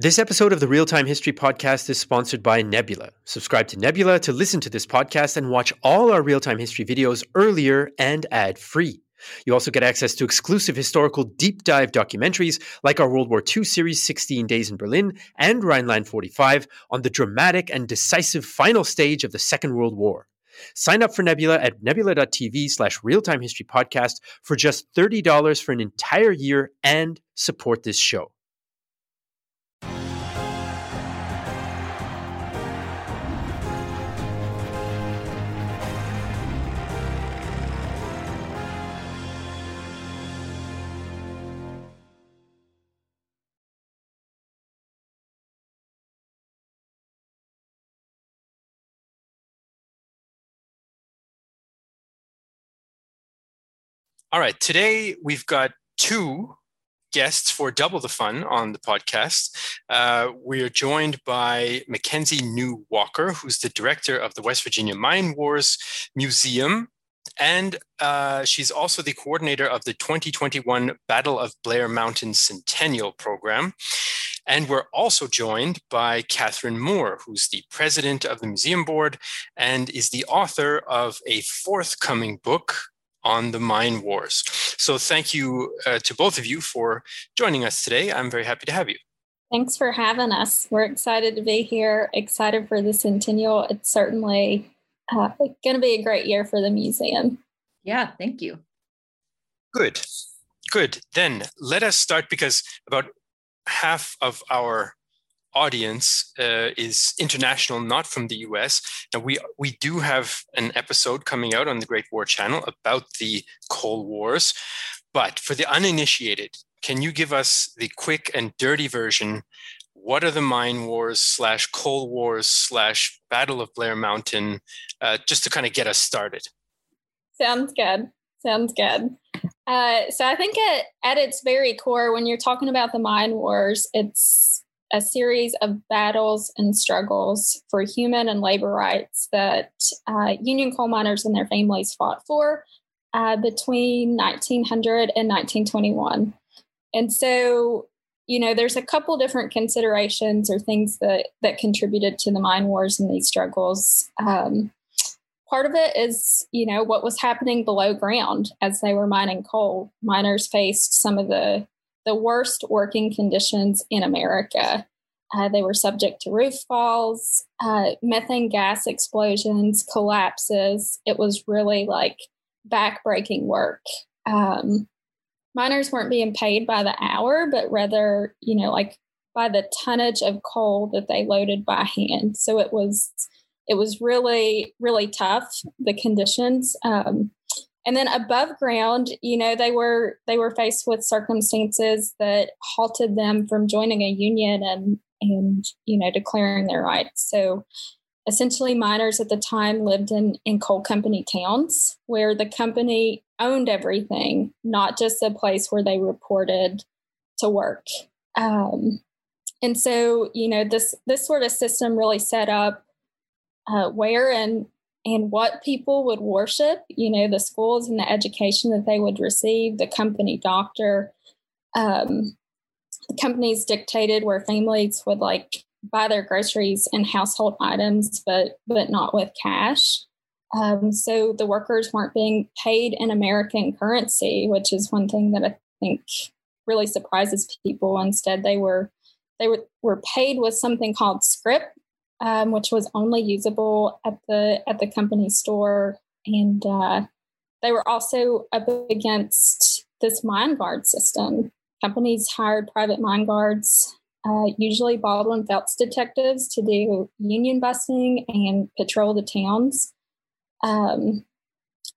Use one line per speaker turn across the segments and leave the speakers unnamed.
This episode of the Real Time History Podcast is sponsored by Nebula. Subscribe to Nebula to listen to this podcast and watch all our real time history videos earlier and ad free. You also get access to exclusive historical deep dive documentaries like our World War II series 16 Days in Berlin and Rhineland 45 on the dramatic and decisive final stage of the Second World War. Sign up for Nebula at nebula.tv slash realtime history podcast for just $30 for an entire year and support this show. All right. Today we've got two guests for double the fun on the podcast. Uh, we are joined by Mackenzie New Walker, who's the director of the West Virginia Mine Wars Museum. And uh, she's also the coordinator of the 2021 Battle of Blair Mountain Centennial Program. And we're also joined by Catherine Moore, who's the president of the museum board and is the author of a forthcoming book on the mine wars. So thank you uh, to both of you for joining us today. I'm very happy to have you.
Thanks for having us. We're excited to be here, excited for the centennial. It's certainly uh, going to be a great year for the museum.
Yeah, thank you.
Good. Good. Then let us start because about half of our audience uh, is international, not from the US. Now, we, we do have an episode coming out on the Great War Channel about the Coal Wars. But for the uninitiated, can you give us the quick and dirty version? What are the mine wars slash Coal Wars slash Battle of Blair Mountain, uh, just to kind of get us started?
Sounds good. Sounds good. Uh, so I think at, at its very core, when you're talking about the mine wars, it's a series of battles and struggles for human and labor rights that uh, Union coal miners and their families fought for uh, between 1900 and 1921. And so, you know, there's a couple different considerations or things that that contributed to the mine wars and these struggles. Um, part of it is, you know, what was happening below ground as they were mining coal. Miners faced some of the the worst working conditions in America. Uh, they were subject to roof falls, uh, methane gas explosions, collapses. It was really like backbreaking work. Um, miners weren't being paid by the hour, but rather, you know, like by the tonnage of coal that they loaded by hand. So it was it was really really tough the conditions. Um, and then above ground you know they were they were faced with circumstances that halted them from joining a union and and you know declaring their rights. So essentially miners at the time lived in in coal company towns where the company owned everything not just a place where they reported to work. Um, and so you know this this sort of system really set up uh, where and and what people would worship, you know, the schools and the education that they would receive, the company doctor. Um, companies dictated where families would like buy their groceries and household items, but but not with cash. Um, so the workers weren't being paid in American currency, which is one thing that I think really surprises people. Instead, they were they were, were paid with something called scrip, um, which was only usable at the at the company store, and uh, they were also up against this mine guard system. Companies hired private mine guards, uh, usually Baldwin Felts detectives, to do union busting and patrol the towns. Um,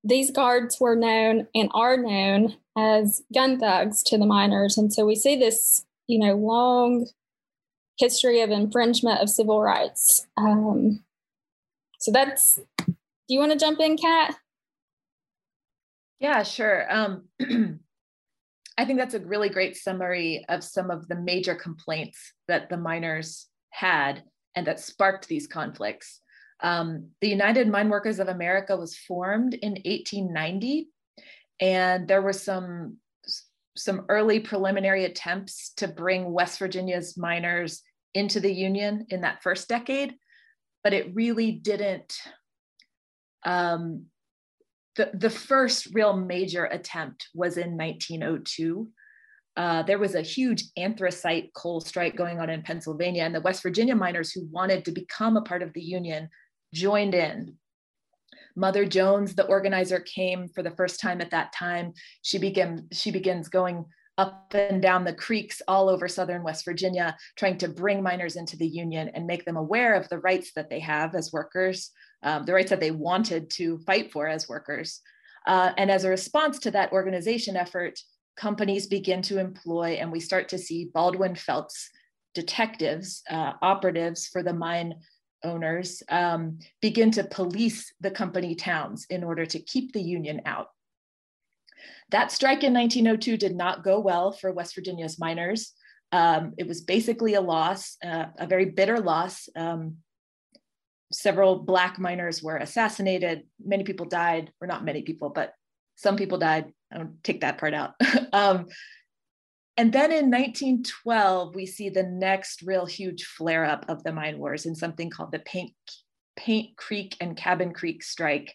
these guards were known and are known as gun thugs to the miners, and so we see this, you know, long history of infringement of civil rights. Um, so that's, do you want to jump in, Kat?
Yeah, sure. Um, I think that's a really great summary of some of the major complaints that the miners had and that sparked these conflicts. Um, the United Mine Workers of America was formed in 1890, and there were some some early preliminary attempts to bring West Virginia's miners into the union in that first decade, but it really didn't. Um, the, the first real major attempt was in 1902. Uh, there was a huge anthracite coal strike going on in Pennsylvania, and the West Virginia miners who wanted to become a part of the union joined in. Mother Jones, the organizer, came for the first time at that time. She began she begins going up and down the creeks all over southern West Virginia, trying to bring miners into the union and make them aware of the rights that they have as workers, um, the rights that they wanted to fight for as workers. Uh, and as a response to that organization effort, companies begin to employ, and we start to see Baldwin Felts detectives, uh, operatives for the mine owners, um, begin to police the company towns in order to keep the union out. That strike in 1902 did not go well for West Virginia's miners. Um, it was basically a loss, uh, a very bitter loss. Um, several Black miners were assassinated. Many people died, or not many people, but some people died. I don't take that part out. um, and then in 1912, we see the next real huge flare up of the mine wars in something called the Paint, Paint Creek and Cabin Creek strike.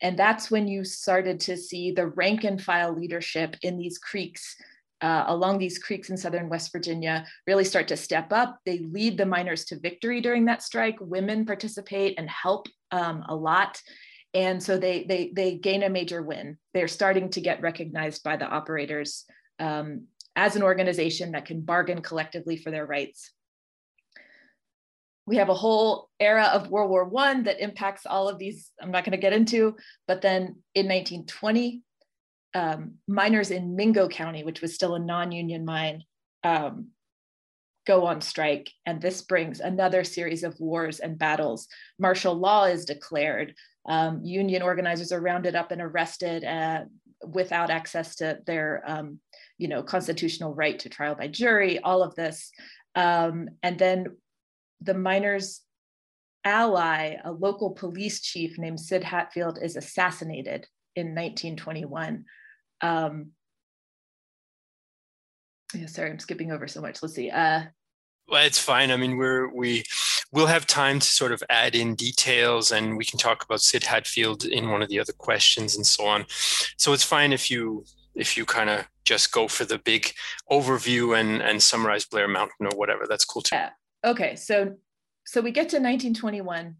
And that's when you started to see the rank and file leadership in these creeks, uh, along these creeks in Southern West Virginia, really start to step up. They lead the miners to victory during that strike. Women participate and help um, a lot and so they they they gain a major win. They're starting to get recognized by the operators um, as an organization that can bargain collectively for their rights. We have a whole era of World War One that impacts all of these. I'm not going to get into, but then in 1920, um, miners in Mingo County, which was still a non-union mine, um, go on strike. And this brings another series of wars and battles. Martial law is declared. Um, union organizers are rounded up and arrested uh, without access to their, um, you know, constitutional right to trial by jury, all of this. Um, and then the miners' ally, a local police chief named Sid Hatfield, is assassinated in 1921. Um, yeah, sorry, I'm skipping over so much. Let's see. Uh,
well, it's fine. I mean, we're we we'll have time to sort of add in details, and we can talk about Sid Hatfield in one of the other questions and so on. So it's fine if you if you kind of just go for the big overview and and summarize Blair Mountain or whatever. That's cool too.
Yeah. Okay. So so we get to 1921,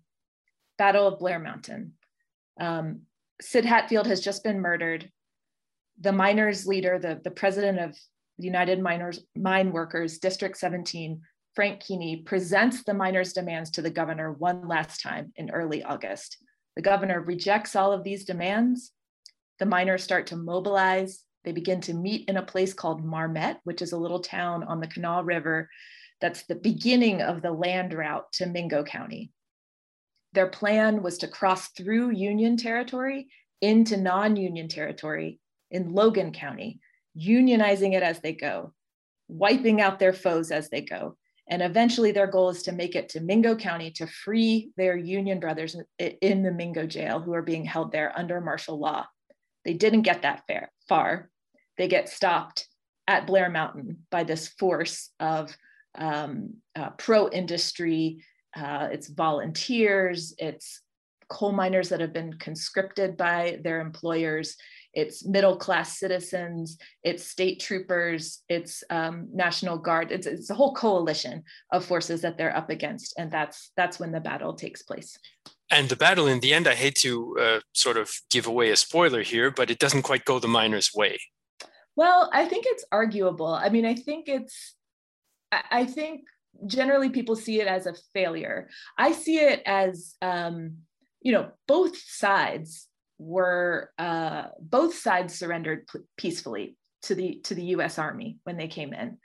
Battle of Blair Mountain. Um, Sid Hatfield has just been murdered. The miners' leader, the, the president of the United Miners Mine Workers District 17, Frank Keeney presents the miners' demands to the governor one last time in early August. The governor rejects all of these demands. The miners start to mobilize. They begin to meet in a place called Marmet, which is a little town on the Kanawha River that's the beginning of the land route to Mingo County. Their plan was to cross through Union territory into non Union territory in Logan County, unionizing it as they go, wiping out their foes as they go, and eventually, their goal is to make it to Mingo County to free their Union brothers in the Mingo jail who are being held there under martial law. They didn't get that far. They get stopped at Blair Mountain by this force of um, uh, pro industry, uh, it's volunteers, it's coal miners that have been conscripted by their employers it's middle class citizens, it's state troopers, it's um, National Guard. It's, it's a whole coalition of forces that they're up against, and that's that's when the battle takes place.
And the battle, in the end, I hate to uh, sort of give away a spoiler here, but it doesn't quite go the miners' way.
Well, I think it's arguable. I mean, I think it's, I think generally people see it as a failure. I see it as, um, you know, both sides were uh, both sides surrendered p- peacefully to the to the U.S. Army when they came in.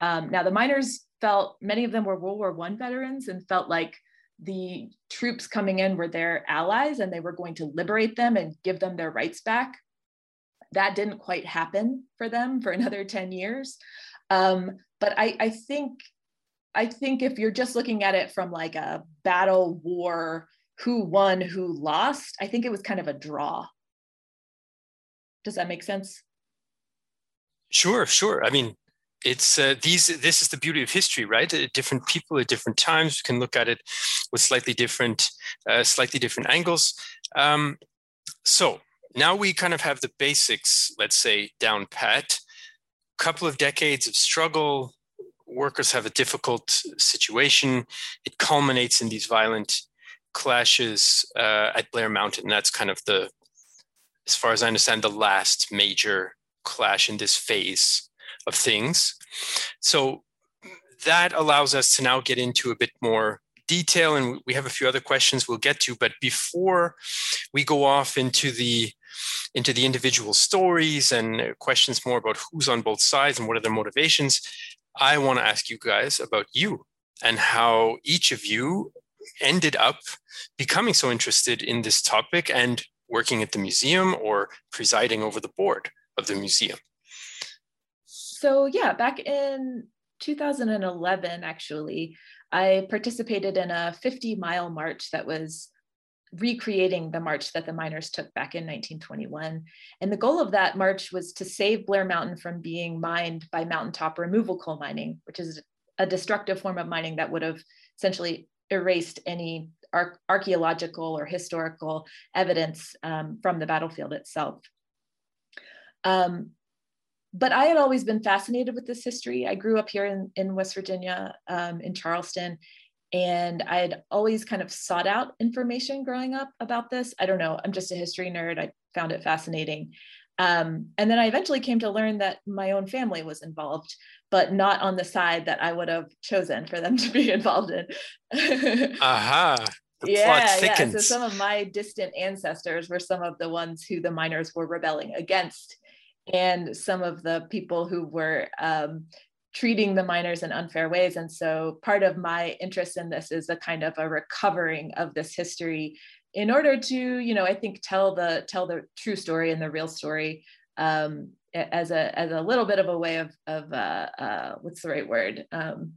Um, now the miners felt many of them were World War One veterans and felt like the troops coming in were their allies and they were going to liberate them and give them their rights back. That didn't quite happen for them for another 10 years. Um, but I, I think I think if you're just looking at it from like a battle war who won, who lost, I think it was kind of a draw. Does that make sense?
Sure, sure. I mean, it's uh, these this is the beauty of history right uh, different people at different times can look at it with slightly different uh, slightly different angles um, so now we kind of have the basics let's say down pat couple of decades of struggle. Workers have a difficult situation. It culminates in these violent clashes uh, at blair mountain. That's kind of the as far as i understand the last major clash in this phase of things. So that allows us to now get into a bit more detail and we have a few other questions we'll get to. But before we go off into the into the individual stories and questions more about who's on both sides and what are their motivations i want to ask you guys about you and how each of you ended up becoming so interested in this topic and working at the museum or presiding over the board of the museum.
So yeah, back in 2011, actually, I participated in a 50 mile march that was recreating the march that the miners took back in 1921. And the goal of that march was to save Blair Mountain from being mined by mountaintop removal coal mining, which is a destructive form of mining that would have essentially erased any ar- archaeological or historical evidence um, from the battlefield itself. Um, but I had always been fascinated with this history. I grew up here in, in West Virginia, um, in Charleston, and I had always kind of sought out information growing up about this. I don't know, I'm just a history nerd. I found it fascinating. Um, and then I eventually came to learn that my own family was involved, but not on the side that I would have chosen for them to be involved in.
Aha. Uh-huh.
yeah, yeah. So some of my distant ancestors were some of the ones who the miners were rebelling against and some of the people who were um, treating the miners in unfair ways. And so part of my interest in this is a kind of a recovering of this history in order to, you know, I think tell the tell the true story and the real story um, as a as a little bit of a way of of uh, uh, what's the right word? Um,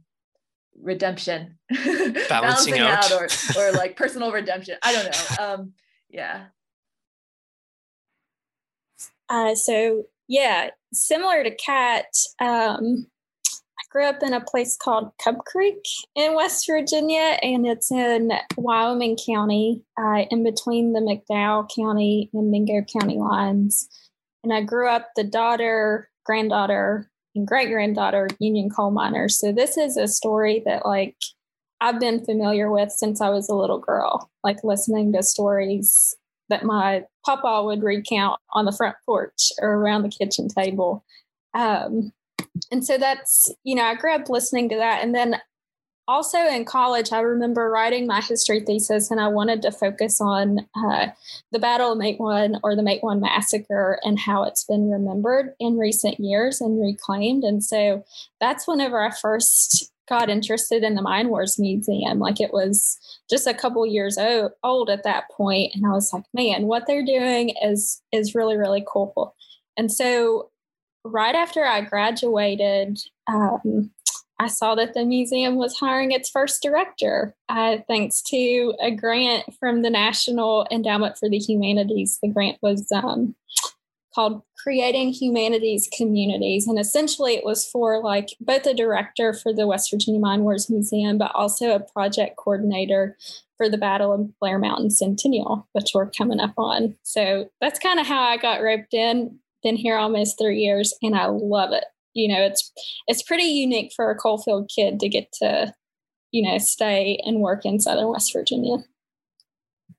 redemption.
Balancing out.
out, or or like personal redemption. I don't know. Um yeah.
Uh so yeah, similar to Cat, um, I grew up in a place called Cub Creek in West Virginia, and it's in Wyoming County, uh, in between the McDowell County and Mingo County lines. And I grew up the daughter, granddaughter, and great granddaughter of Union coal miners. So this is a story that like I've been familiar with since I was a little girl, like listening to stories that my papa would recount on the front porch or around the kitchen table. Um, and so that's, you know, I grew up listening to that. And then also in college, I remember writing my history thesis and I wanted to focus on uh, the Battle of Matewan or the Matewan Massacre and how it's been remembered in recent years and reclaimed. And so that's whenever I first got interested in the Mine Wars Museum. Like it was just a couple years old at that point, and I was like, man, what they're doing is is really really cool. And so, right after I graduated, um, I saw that the museum was hiring its first director, uh, thanks to a grant from the National Endowment for the Humanities. The grant was um, called Creating Humanities Communities. And essentially, it was for like both a director for the West Virginia Mine Wars Museum, but also a project coordinator for the Battle of Blair Mountain Centennial, which we're coming up on. So that's kind of how I got roped in. Been here almost three years, and I love it. You know, it's it's pretty unique for a coalfield kid to get to, you know, stay and work in Southern West Virginia.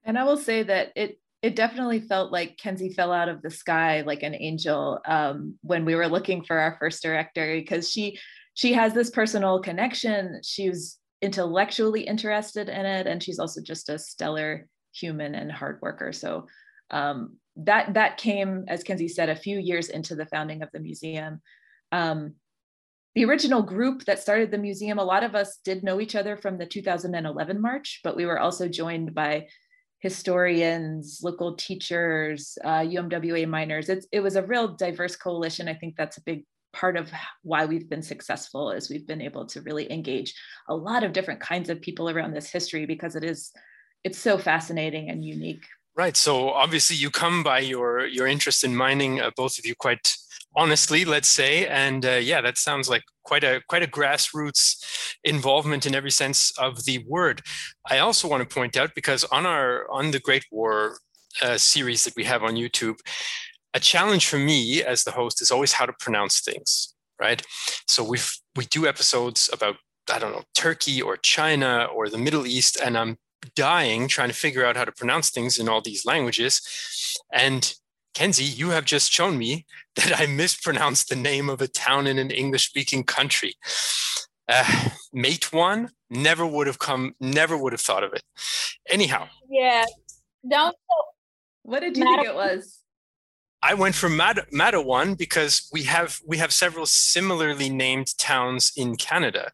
And I will say that it it definitely felt like Kenzie fell out of the sky like an angel um, when we were looking for our first director because she she has this personal connection. She was intellectually interested in it, and she's also just a stellar human and hard worker. So um, that that came, as Kenzie said, a few years into the founding of the museum. Um, the original group that started the museum, a lot of us did know each other from the 2011 March, but we were also joined by historians, local teachers, uh, UMWA miners. It's, it was a real diverse coalition. I think that's a big part of why we've been successful is we've been able to really engage a lot of different kinds of people around this history because it is it's so fascinating and unique
Right. So obviously, you come by your your interest in mining, uh, both of you, quite honestly, let's say, and uh, yeah, that sounds like quite a quite a grassroots involvement in every sense of the word. I also want to point out because on our on the Great War uh, series that we have on YouTube, a challenge for me as the host is always how to pronounce things. Right. So we've we do episodes about I don't know Turkey or China or the Middle East, and I'm dying trying to figure out how to pronounce things in all these languages. And Kenzie, you have just shown me that I mispronounced the name of a town in an English speaking country. Uh, Matewan never would have come, never would have thought of it. Anyhow.
Yeah. Don't.
What did you think it was?
I went for Mat- Matawan because we have we have several similarly named towns in Canada,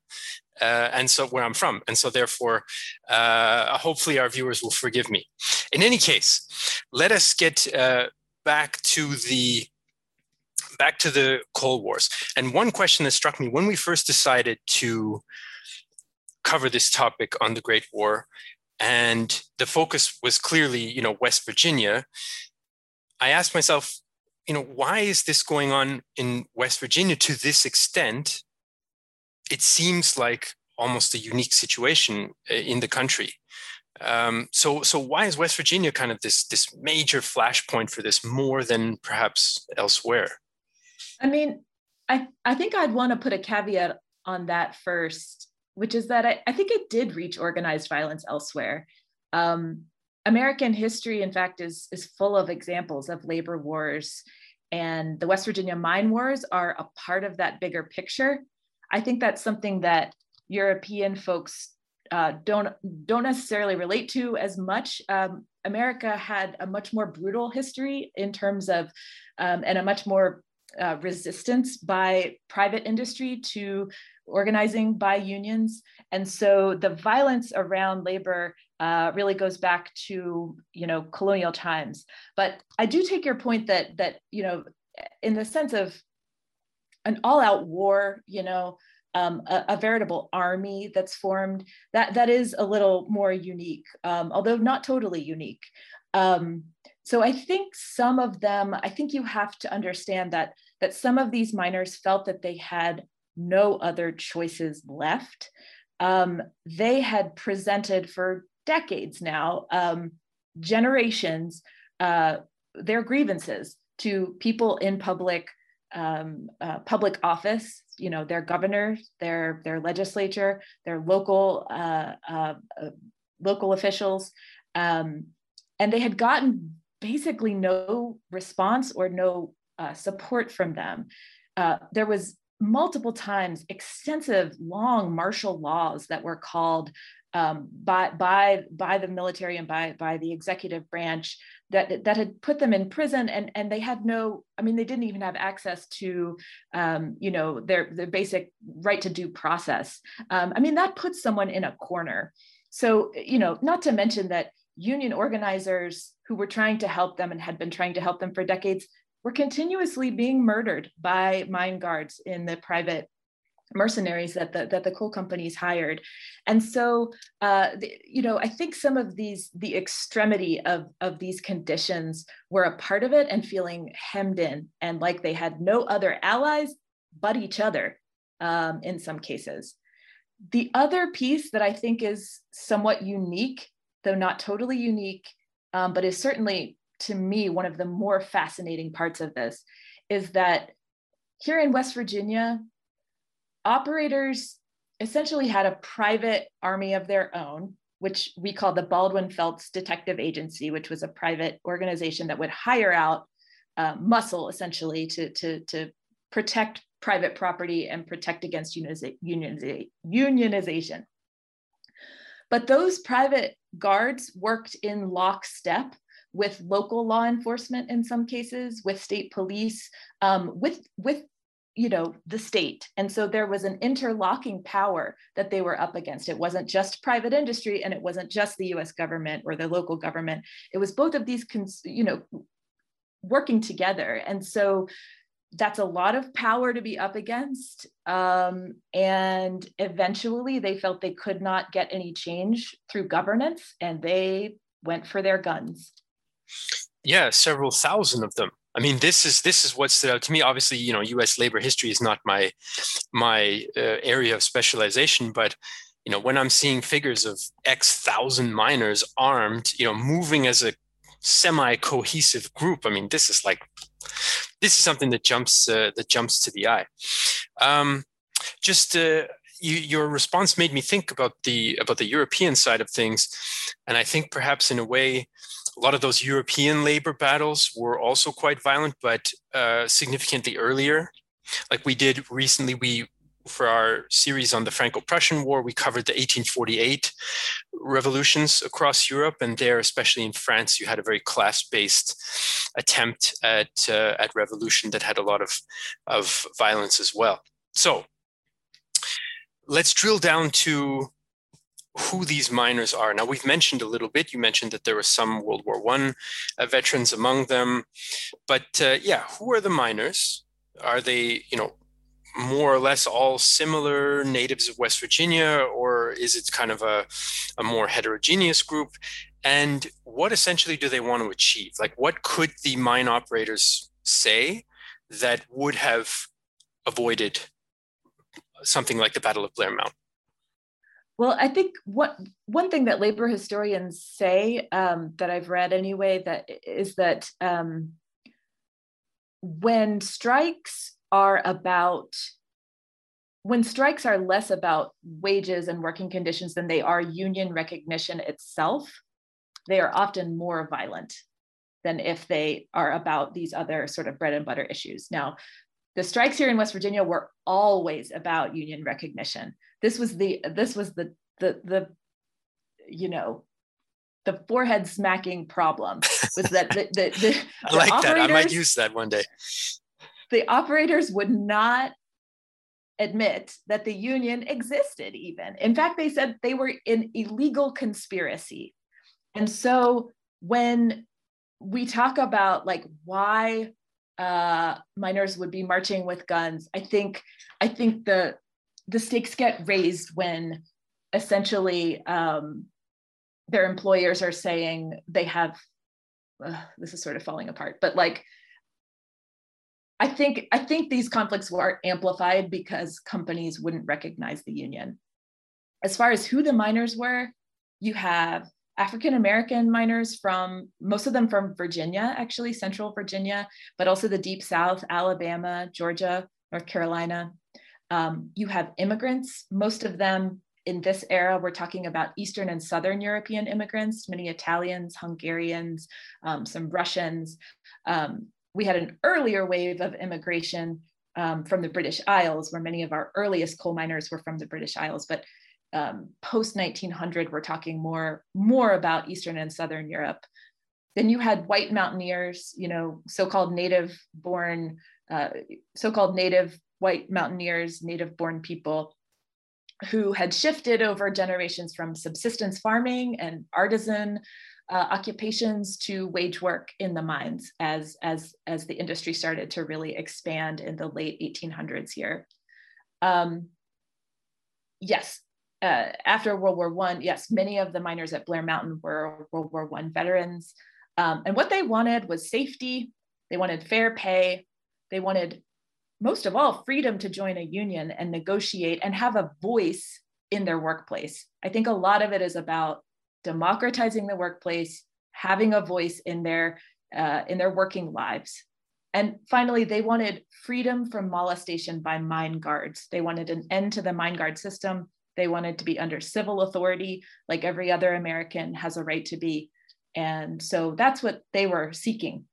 uh, and so where I'm from, and so therefore, uh, hopefully our viewers will forgive me. In any case, let us get uh, back to the back to the Coal Wars. And one question that struck me when we first decided to cover this topic on the Great War, and the focus was clearly, you know, West Virginia. I asked myself, you know, why is this going on in West Virginia to this extent? It seems like almost a unique situation uh, in the country. Um, so, so why is West Virginia kind of this this major flashpoint for this more than perhaps elsewhere?
I mean, I I think I'd want to put a caveat on that first, which is that I, I think it did reach organized violence elsewhere. Um, American history, in fact, is, is full of examples of labor wars, and the West Virginia mine wars are a part of that bigger picture. I think that's something that European folks uh, don't don't necessarily relate to as much. Um, America had a much more brutal history in terms of, um, and a much more uh, resistance by private industry to organizing by unions. And so the violence around labor uh, really goes back to you know colonial times. But I do take your point that that you know in the sense of an all-out war, you know, um, a, a, veritable army that's formed, that that is a little more unique, um, although not totally unique. Um, so I think some of them, I think you have to understand that that some of these miners felt that they had no other choices left. Um, they had presented for decades now, um, generations, uh, their grievances to people in public um, uh, public office, you know, their governor, their their legislature, their local uh, uh, uh local officials, um, and they had gotten basically no response or no uh, support from them. Uh, there was multiple times extensive long martial laws that were called um, by by by the military and by by the executive branch that that had put them in prison and and they had no I mean they didn't even have access to um, you know their their basic right to due process. Um, I mean that puts someone in a corner. So you know not to mention that union organizers who were trying to help them and had been trying to help them for decades were continuously being murdered by mine guards in the private mercenaries that the, that the coal companies hired. And so, uh, the, you know, I think some of these, the extremity of, of these conditions were a part of it and feeling hemmed in and like they had no other allies but each other um, in some cases. The other piece that I think is somewhat unique, though not totally unique, um, but is certainly to me one of the more fascinating parts of this, is that here in West Virginia, operators essentially had a private army of their own, which we call the Baldwin Felts Detective Agency, which was a private organization that would hire out uh, muscle essentially to, to, to protect private property and protect against unionization. But those private guards worked in lockstep with local law enforcement in some cases, with state police, um, with, with you know the state. And so there was an interlocking power that they were up against. It wasn't just private industry and it wasn't just the us government or the local government. It was both of these you know working together. And so that's a lot of power to be up against um, and eventually they felt they could not get any change through governance and they went for their guns
Yeah, several thousand of them. I mean, this is this is what stood out to me. Obviously, you know, U.S. labor history is not my my uh, area of specialization, but you know, when I'm seeing figures of X thousand miners armed, you know, moving as a semi-cohesive group, I mean, this is like this is something that jumps uh, that jumps to the eye. Um, just uh, you, your response made me think about the about the European side of things, and I think perhaps in a way, a lot of those European labor battles were also quite violent, but uh, significantly earlier. Like we did recently, we for our series on the Franco-Prussian War, we covered the 1848 revolutions across Europe, and there, especially in France, you had a very class-based attempt at uh, at revolution that had a lot of of violence as well. So let's drill down to who these miners are. Now, we've mentioned a little bit. You mentioned that there were some World War One uh, veterans among them, but uh, yeah, who are the miners? Are they, you know, more or less all similar natives of West Virginia, or is it kind of a, a more heterogeneous group? And what essentially do they want to achieve? Like, what could the mine operators say that would have avoided something like the Battle of Blair Mountain?
Well, I think what one thing that labor historians say um, that I've read anyway that is that um, when strikes are about when strikes are less about wages and working conditions than they are union recognition itself, they are often more violent than if they are about these other sort of bread and butter issues. Now, the strikes here in West Virginia were always about union recognition. This was the this was the the the you know the forehead smacking problem was that the the, the,
I like that. I might use that one day.
The operators would not admit that the union existed even. In fact, they said they were in illegal conspiracy. And so when we talk about like why uh, miners would be marching with guns. I think I think the the stakes get raised when essentially um, their employers are saying they have. Uh, this is sort of falling apart, but like I think I think these conflicts were amplified because companies wouldn't recognize the union. As far as who the miners were, you have African American miners from most of them from Virginia, actually, central Virginia, but also the deep south, Alabama, Georgia, North Carolina. Um, you have immigrants, most of them in this era, we're talking about Eastern and Southern European immigrants, many Italians, Hungarians, um, some Russians. Um, we had an earlier wave of immigration um, from the British Isles, where many of our earliest coal miners were from the British Isles. But um, post 1900 we're talking more more about eastern and southern europe then you had white mountaineers you know so-called native born uh, so-called native white mountaineers native born people who had shifted over generations from subsistence farming and artisan uh, occupations to wage work in the mines as as as the industry started to really expand in the late 1800s here um, yes uh, after World War One, yes, many of the miners at Blair Mountain were World War One veterans, um, and what they wanted was safety. They wanted fair pay. They wanted, most of all, freedom to join a union and negotiate and have a voice in their workplace. I think a lot of it is about democratizing the workplace, having a voice in their uh, in their working lives. And finally, they wanted freedom from molestation by mine guards. They wanted an end to the mine guard system they wanted to be under civil authority, like every other American has a right to be. And so that's what they were seeking.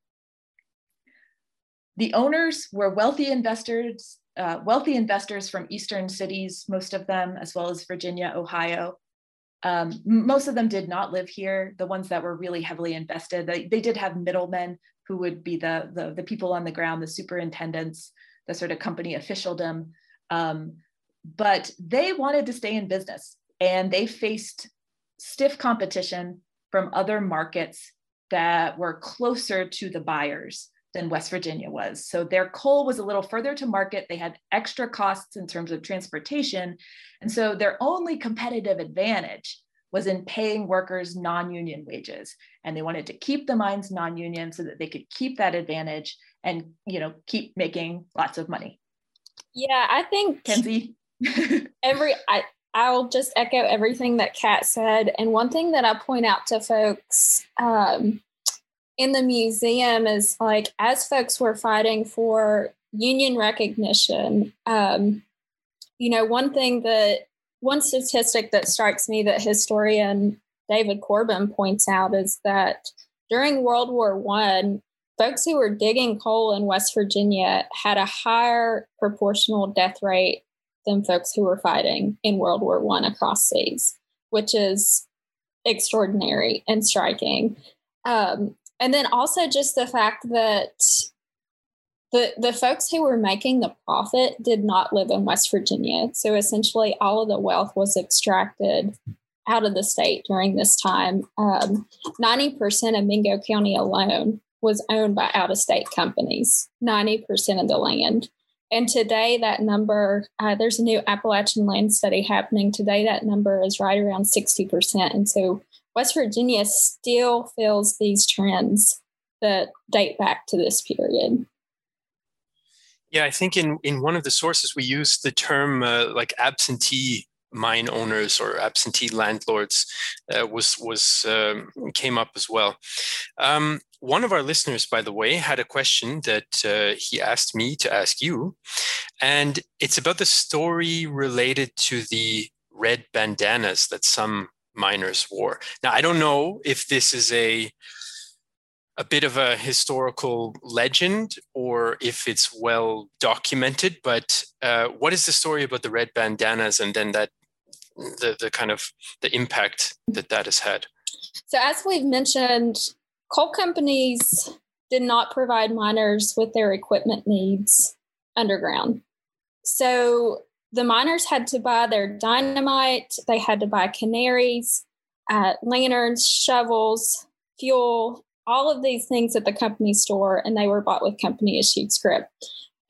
The owners were wealthy investors, uh, wealthy investors from eastern cities, most of them, as well as Virginia, Ohio. Um, most of them did not live here. The ones that were really heavily invested, they, they did have middlemen who would be the, the, the people on the ground, the superintendents, the sort of company officialdom. Um, but they wanted to stay in business and they faced stiff competition from other markets that were closer to the buyers than West Virginia was. So their coal was a little further to market. They had extra costs in terms of transportation. And so their only competitive advantage was in paying workers non-union wages and they wanted to keep the mines non-union so that they could keep that advantage and you know keep making lots of money
yeah i think
kenzie
every i i'll just echo everything that kat said and one thing that i point out to folks um, in the museum is like as folks were fighting for union recognition um, you know one thing that one statistic that strikes me that historian David Corbin points out is that during World War One, folks who were digging coal in West Virginia had a higher proportional death rate than folks who were fighting in World War One across seas, which is extraordinary and striking. Um, and then also just the fact that the the folks who were making the profit did not live in West Virginia. So essentially, all of the wealth was extracted out of the state during this time. Um, 90% of Mingo County alone was owned by out of state companies, 90% of the land. And today, that number, uh, there's a new Appalachian land study happening. Today, that number is right around 60%. And so, West Virginia still feels these trends that date back to this period.
Yeah, I think in, in one of the sources we use the term uh, like absentee mine owners or absentee landlords uh, was was um, came up as well. Um, one of our listeners, by the way, had a question that uh, he asked me to ask you, and it's about the story related to the red bandanas that some miners war. Now, I don't know if this is a a bit of a historical legend or if it's well documented but uh, what is the story about the red bandanas and then that the, the kind of the impact that that has had
so as we've mentioned coal companies did not provide miners with their equipment needs underground so the miners had to buy their dynamite they had to buy canaries uh, lanterns shovels fuel all of these things at the company store and they were bought with company issued scrip.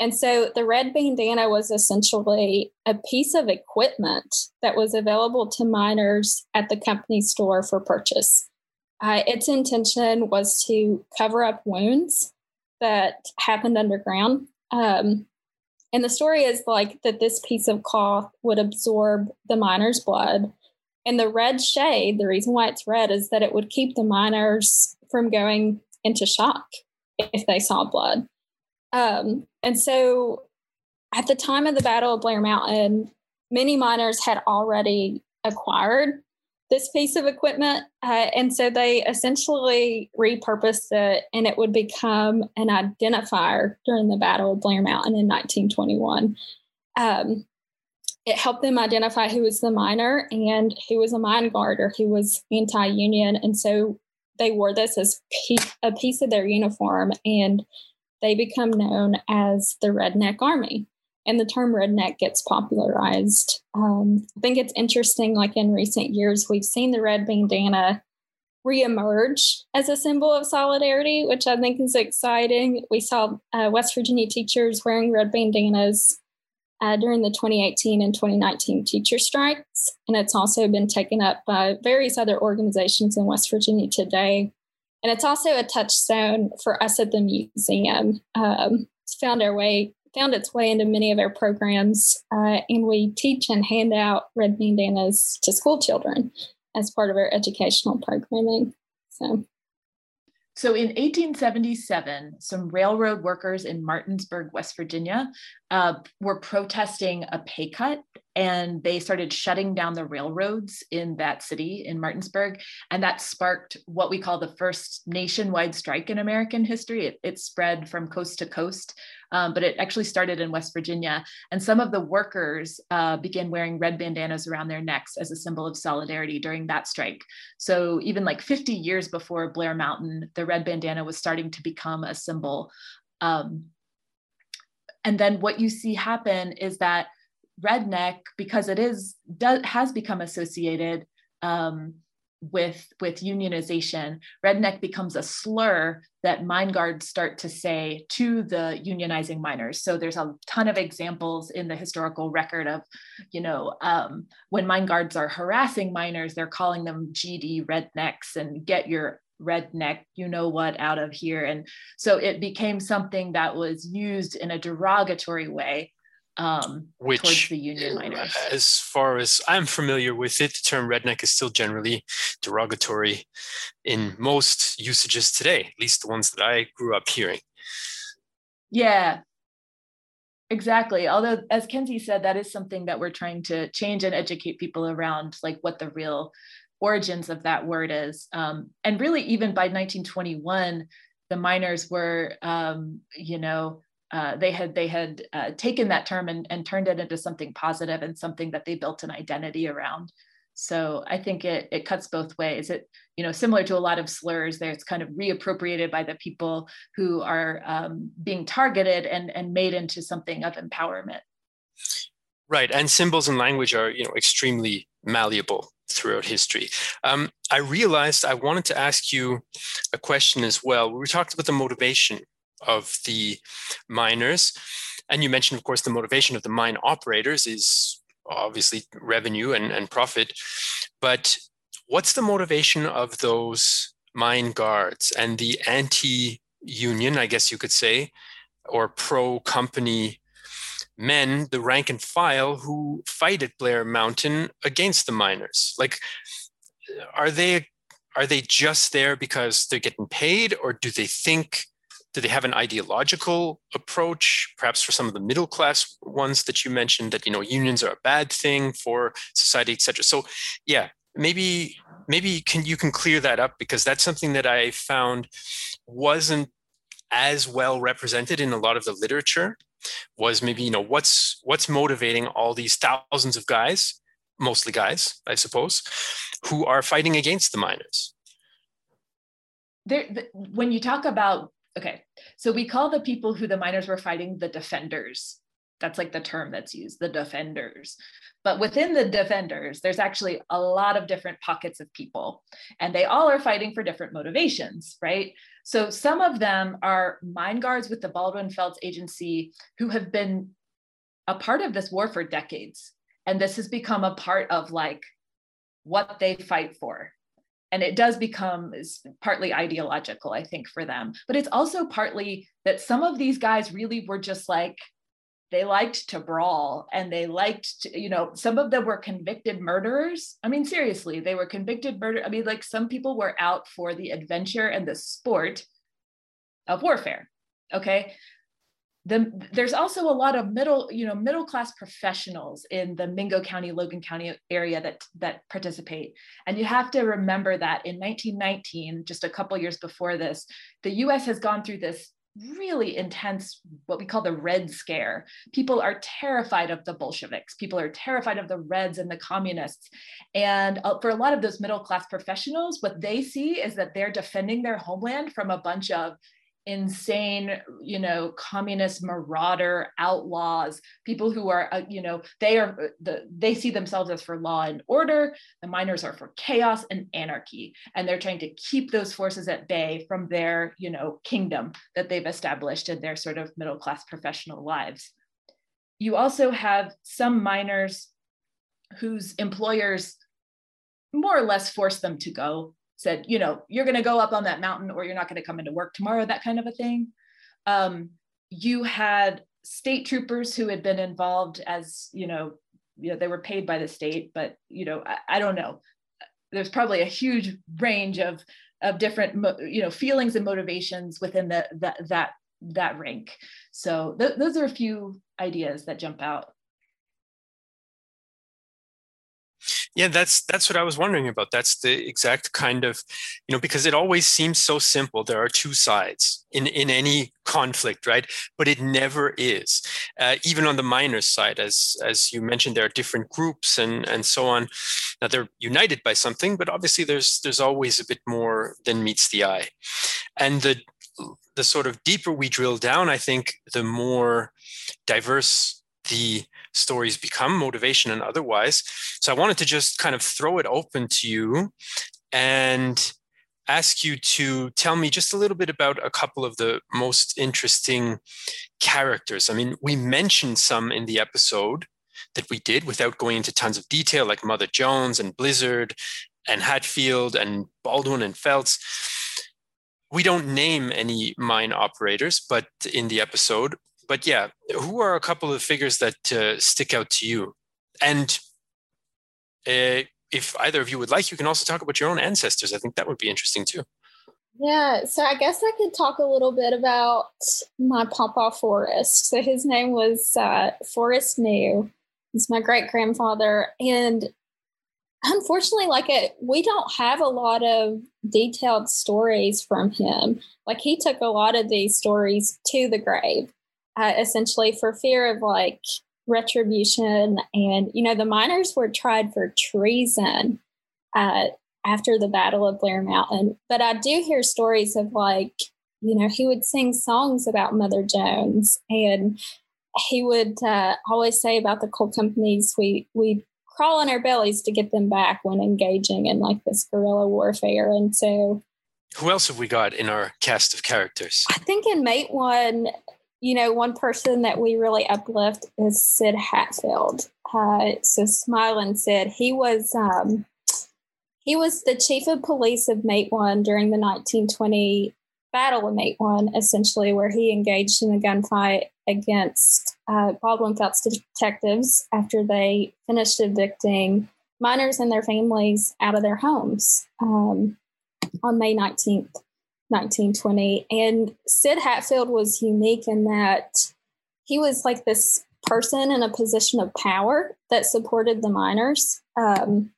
And so the red bandana was essentially a piece of equipment that was available to miners at the company store for purchase. Uh, its intention was to cover up wounds that happened underground. Um, and the story is like that this piece of cloth would absorb the miner's blood. And the red shade, the reason why it's red is that it would keep the miners from going into shock if they saw blood. Um, and so at the time of the Battle of Blair Mountain, many miners had already acquired this piece of equipment. Uh, and so they essentially repurposed it and it would become an identifier during the Battle of Blair Mountain in 1921. Um, it helped them identify who was the miner and who was a mine guard or who was anti union. And so they wore this as a piece of their uniform and they become known as the redneck army and the term redneck gets popularized um, i think it's interesting like in recent years we've seen the red bandana reemerge as a symbol of solidarity which i think is exciting we saw uh, west virginia teachers wearing red bandanas uh, during the 2018 and 2019 teacher strikes. And it's also been taken up by various other organizations in West Virginia today. And it's also a touchstone for us at the museum. Um, it's found our way, found its way into many of our programs, uh, and we teach and hand out red bandanas to school children as part of our educational programming. So
so in 1877, some railroad workers in Martinsburg, West Virginia, uh, were protesting a pay cut and they started shutting down the railroads in that city in Martinsburg. And that sparked what we call the first nationwide strike in American history. It, it spread from coast to coast, um, but it actually started in West Virginia. And some of the workers uh, began wearing red bandanas around their necks as a symbol of solidarity during that strike. So even like 50 years before Blair Mountain, the red bandana was starting to become a symbol. Um, and then what you see happen is that redneck because it is does has become associated um, with with unionization redneck becomes a slur that mine guards start to say to the unionizing miners. So there's a ton of examples in the historical record of you know um, when mine guards are harassing miners they're calling them gd rednecks and get your redneck you know what out of here. And so it became something that was used in a derogatory way um,
Which,
towards the union miners.
As far as I'm familiar with it, the term redneck is still generally derogatory in most usages today, at least the ones that I grew up hearing.
Yeah, exactly. Although, as Kenzie said, that is something that we're trying to change and educate people around, like what the real origins of that word is. Um, and really, even by 1921, the miners were, um, you know, uh, they had they had uh, taken that term and, and turned it into something positive and something that they built an identity around. So I think it it cuts both ways. It you know similar to a lot of slurs, there it's kind of reappropriated by the people who are um, being targeted and and made into something of empowerment.
Right, and symbols and language are you know extremely malleable throughout history. Um, I realized I wanted to ask you a question as well. We talked about the motivation of the miners. And you mentioned, of course, the motivation of the mine operators is obviously revenue and, and profit. But what's the motivation of those mine guards and the anti union, I guess you could say, or pro company men, the rank and file who fight at Blair Mountain against the miners? Like, are they are they just there because they're getting paid, or do they think do they have an ideological approach perhaps for some of the middle class ones that you mentioned that you know unions are a bad thing for society etc so yeah maybe maybe can you can clear that up because that's something that i found wasn't as well represented in a lot of the literature was maybe you know what's what's motivating all these thousands of guys mostly guys i suppose who are fighting against the miners.
There the, when you talk about okay. So we call the people who the miners were fighting the defenders. That's like the term that's used the defenders. But within the defenders there's actually a lot of different pockets of people and they all are fighting for different motivations right? So some of them are mine guards with the baldwin felts agency who have been a part of this war for decades. And this has become a part of like what they fight for and it does become partly ideological i think for them. But it's also partly that some of these guys really were just like they liked to brawl and they liked to, you know some of them were convicted murderers. I mean seriously they were convicted murder i mean like some people were out for the adventure and the sport of warfare okay the, there's also a lot of middle, you know, middle class professionals in the Mingo County, Logan County area that that participate. And you have to remember that in 1919, just a couple years before this, the U.S. has gone through this really intense what we call the red scare people are terrified of the bolsheviks people are terrified of the reds and the communists and uh, for a lot of those middle class professionals what they see is that they're defending their homeland from a bunch of insane you know communist marauder outlaws people who are uh, you know they are uh, the they see themselves as for law and order. The miners are for chaos and anarchy and they're trying to keep those forces at bay from their you know kingdom that they've established in their sort of middle class professional lives. You also have some miners whose employers more or less force them to go said, you know, you're going to go up on that mountain or you're not going to come into work tomorrow, that kind of a thing. Um, you had state troopers who had been involved as, you know, you know, they were paid by the state, but, you know, I, I don't know. There's probably a huge range of, of different, you know, feelings and motivations within the, that, that, that rank. So th- those are a few ideas that jump out.
Yeah, that's that's what I was wondering about. That's the exact kind of, you know, because it always seems so simple. There are two sides in in any conflict, right? But it never is. Uh, even on the miners' side, as as you mentioned, there are different groups and and so on. Now they're united by something, but obviously there's there's always a bit more than meets the eye, and the the sort of deeper we drill down, I think the more diverse the stories become, motivation and otherwise. So I wanted to just kind of throw it open to you and ask you to tell me just a little bit about a couple of the most interesting characters. I mean, we mentioned some in the episode that we did without going into tons of detail, like Mother Jones and Blizzard and Hatfield and Baldwin and Felts. We don't name any mine operators, but in the episode. But yeah, who are a couple of figures that uh, stick out to you? And uh, if either of you would like, you can also talk about your own ancestors. I think that would be interesting too.
Yeah, so I guess I could talk a little bit about my papa Forrest. So his name was uh, Forrest New. He's my great grandfather, and unfortunately, like it, we don't have a lot of detailed stories from him. Like he took a lot of these stories to the grave, uh, essentially for fear of like retribution. And, you know, the miners were tried for treason uh, after the Battle of Blair Mountain. But I do hear stories of like, you know, he would sing songs about Mother Jones and he would uh, always say about the coal companies, we, we crawl on our bellies to get them back when engaging in like this guerrilla warfare. And so,
who else have we got in our cast of characters?
I think in Matewan, you know, one person that we really uplift is Sid Hatfield. Uh, so Smiling Sid, he was um, he was the chief of police of Matewan during the 1920 Battle of Matewan, essentially, where he engaged in a gunfight against uh, Baldwin Felts detectives after they finished evicting miners and their families out of their homes um, on May 19th. 1920. And Sid Hatfield was unique in that he was like this person in a position of power that supported the miners. Um,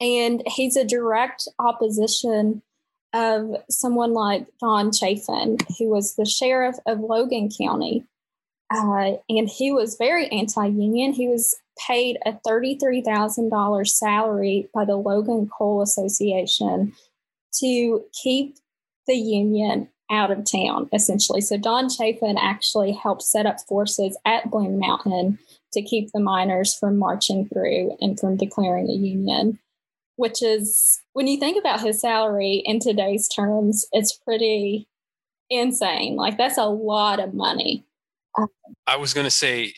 and he's a direct opposition of someone like Don Chafin, who was the sheriff of Logan County. Uh, and he was very anti union. He was paid a $33,000 salary by the Logan Coal Association to keep the Union out of town, essentially. So Don Chafin actually helped set up forces at Blair Mountain to keep the miners from marching through and from declaring a union, which is, when you think about his salary in today's terms, it's pretty insane. Like, that's a lot of money.
I was going to say,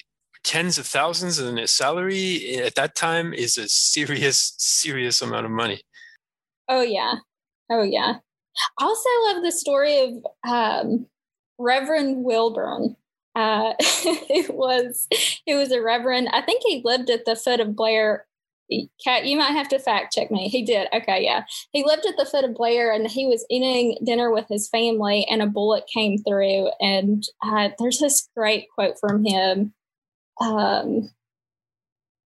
tens of thousands in his salary at that time is a serious, serious amount of money.
Oh, yeah. Oh, yeah. I also love the story of um, Reverend Wilburn. Uh, it was it was a reverend. I think he lived at the foot of Blair. Kat, you might have to fact check me. He did. Okay, yeah. He lived at the foot of Blair, and he was eating dinner with his family, and a bullet came through. And uh, there's this great quote from him. Um,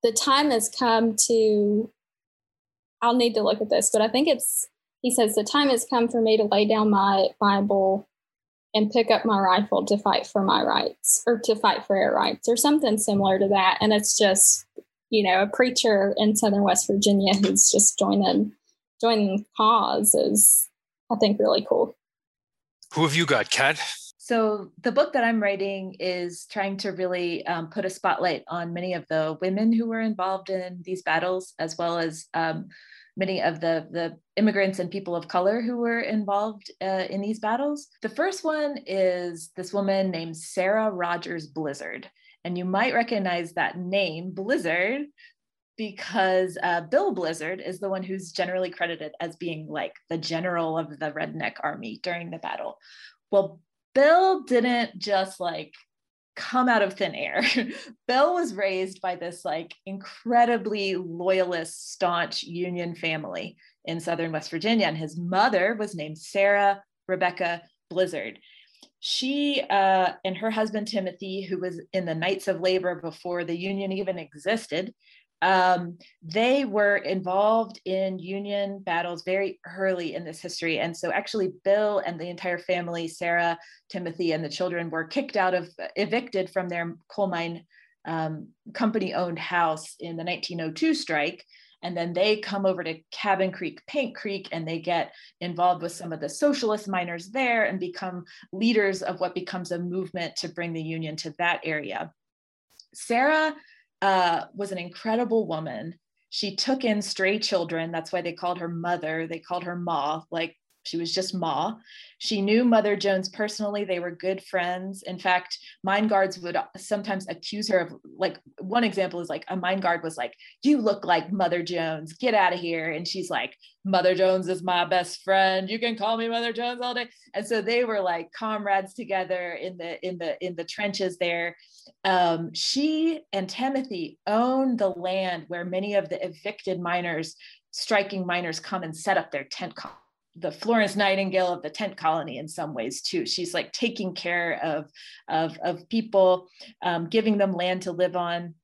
the time has come to. I'll need to look at this, but I think it's he says, The time has come for me to lay down my Bible and pick up my rifle to fight for my rights or to fight for our rights or something similar to that. And it's just, you know, a preacher in Southern West Virginia who's just joining joining the cause is I think really cool.
Who have you got, Kat?
So the book that I'm writing is trying to really um, put a spotlight on many of the women who were involved in these battles, as well as um, many of the, the immigrants and people of color who were involved uh, in these battles. The first one is this woman named Sarah Rogers Blizzard. And you might recognize that name, Blizzard, because uh, Bill Blizzard is the one who's generally credited as being like the general of the redneck army during the battle. Well, Bill didn't just like come out of thin air. Bill was raised by this like incredibly loyalist, staunch Union family in Southern West Virginia. And his mother was named Sarah Rebecca Blizzard. She uh, and her husband Timothy, who was in the Knights of Labor before the Union even existed, um, they were involved in Union battles very early in this history. And so, actually, Bill and the entire family, Sarah, Timothy, and the children, were kicked out of, evicted from their coal mine um, company owned house in the 1902 strike. And then they come over to Cabin Creek, Paint Creek, and they get involved with some of the socialist miners there and become leaders of what becomes a movement to bring the Union to that area. Sarah uh, was an incredible woman. she took in stray children. That's why they called her mother. They called her Ma, like she was just Ma. She knew Mother Jones personally. They were good friends. In fact, mine guards would sometimes accuse her of, like, one example is like a mine guard was like, You look like Mother Jones, get out of here. And she's like, Mother Jones is my best friend. You can call me Mother Jones all day. And so they were like comrades together in the in the in the trenches there. Um, she and Timothy own the land where many of the evicted miners striking miners come and set up their tent the Florence Nightingale of the tent colony in some ways too. She's like taking care of of, of people, um, giving them land to live on.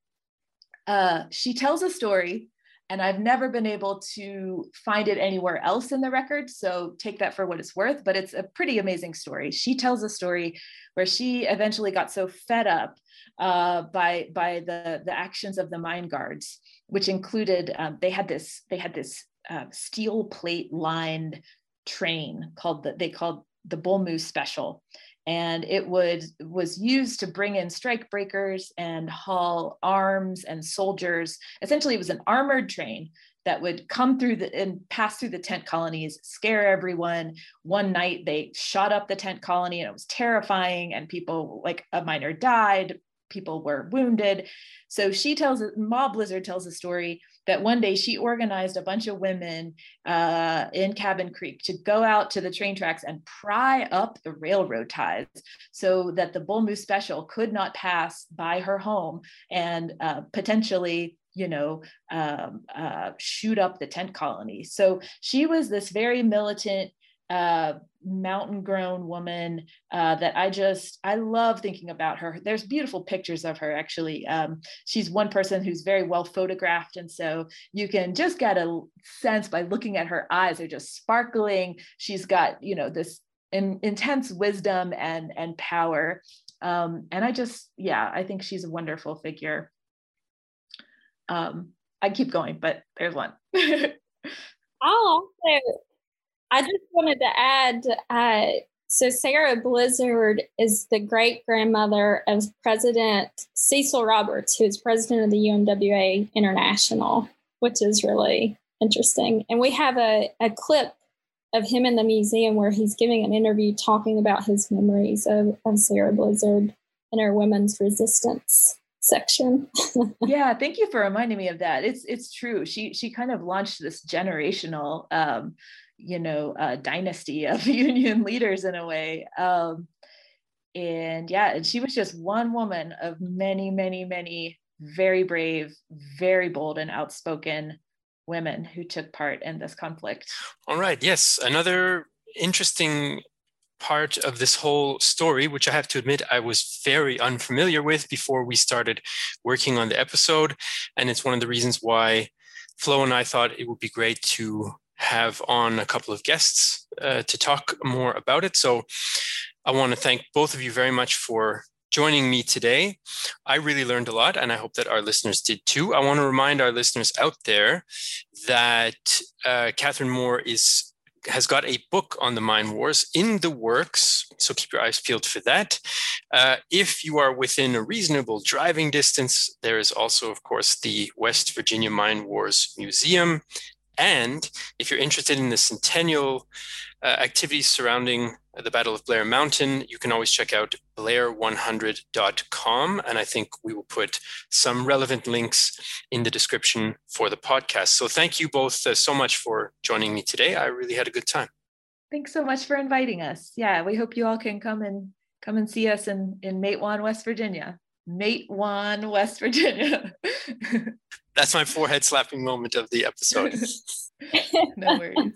Uh, she tells a story, and I've never been able to find it anywhere else in the record. So take that for what it's worth. But it's a pretty amazing story. She tells a story where she eventually got so fed up uh, by by the the actions of the mine guards, which included um, they had this they had this uh, steel plate lined train called the, they called the Bull Moose Special. And it would was used to bring in strike breakers and haul arms and soldiers. Essentially, it was an armored train that would come through the and pass through the tent colonies, scare everyone. One night they shot up the tent colony and it was terrifying, and people like a miner died, people were wounded. So she tells Ma Blizzard tells a story that one day she organized a bunch of women uh, in Cabin Creek to go out to the train tracks and pry up the railroad ties so that the Bull Moose Special could not pass by her home and uh, potentially you know, um, uh, shoot up the tent colony. So she was this very militant uh, mountain grown woman uh, that I just, I love thinking about her. There's beautiful pictures of her actually. Um, she's one person who's very well photographed. And so you can just get a sense by looking at her eyes, they're just sparkling. She's got, you know, this in, intense wisdom and, and power. Um, and I just, yeah, I think she's a wonderful figure. Um, I keep going, but there's one.
I'll also I just wanted to add uh, so Sarah Blizzard is the great grandmother of President Cecil Roberts, who is president of the UMWA International, which is really interesting. And we have a, a clip of him in the museum where he's giving an interview talking about his memories of, of Sarah Blizzard and her women's resistance section.
yeah, thank you for reminding me of that. It's it's true. She she kind of launched this generational um, you know a dynasty of union leaders in a way um, and yeah and she was just one woman of many many many very brave very bold and outspoken women who took part in this conflict
all right yes another interesting part of this whole story, which I have to admit I was very unfamiliar with before we started working on the episode. And it's one of the reasons why Flo and I thought it would be great to have on a couple of guests uh, to talk more about it. So I want to thank both of you very much for joining me today. I really learned a lot, and I hope that our listeners did too. I want to remind our listeners out there that uh, Catherine Moore is has got a book on the mine wars in the works, so keep your eyes peeled for that. Uh, if you are within a reasonable driving distance, there is also, of course, the West Virginia Mine Wars Museum and if you're interested in the centennial uh, activities surrounding the Battle of Blair Mountain, you can always check out blair100.com. And I think we will put some relevant links in the description for the podcast. So thank you both uh, so much for joining me today. I really had a good time.
Thanks so much for inviting us. Yeah, we hope you all can come and come and see us in, in Matewan, West Virginia. Matewan, West Virginia.
That's my forehead slapping moment of the episode.
no worries.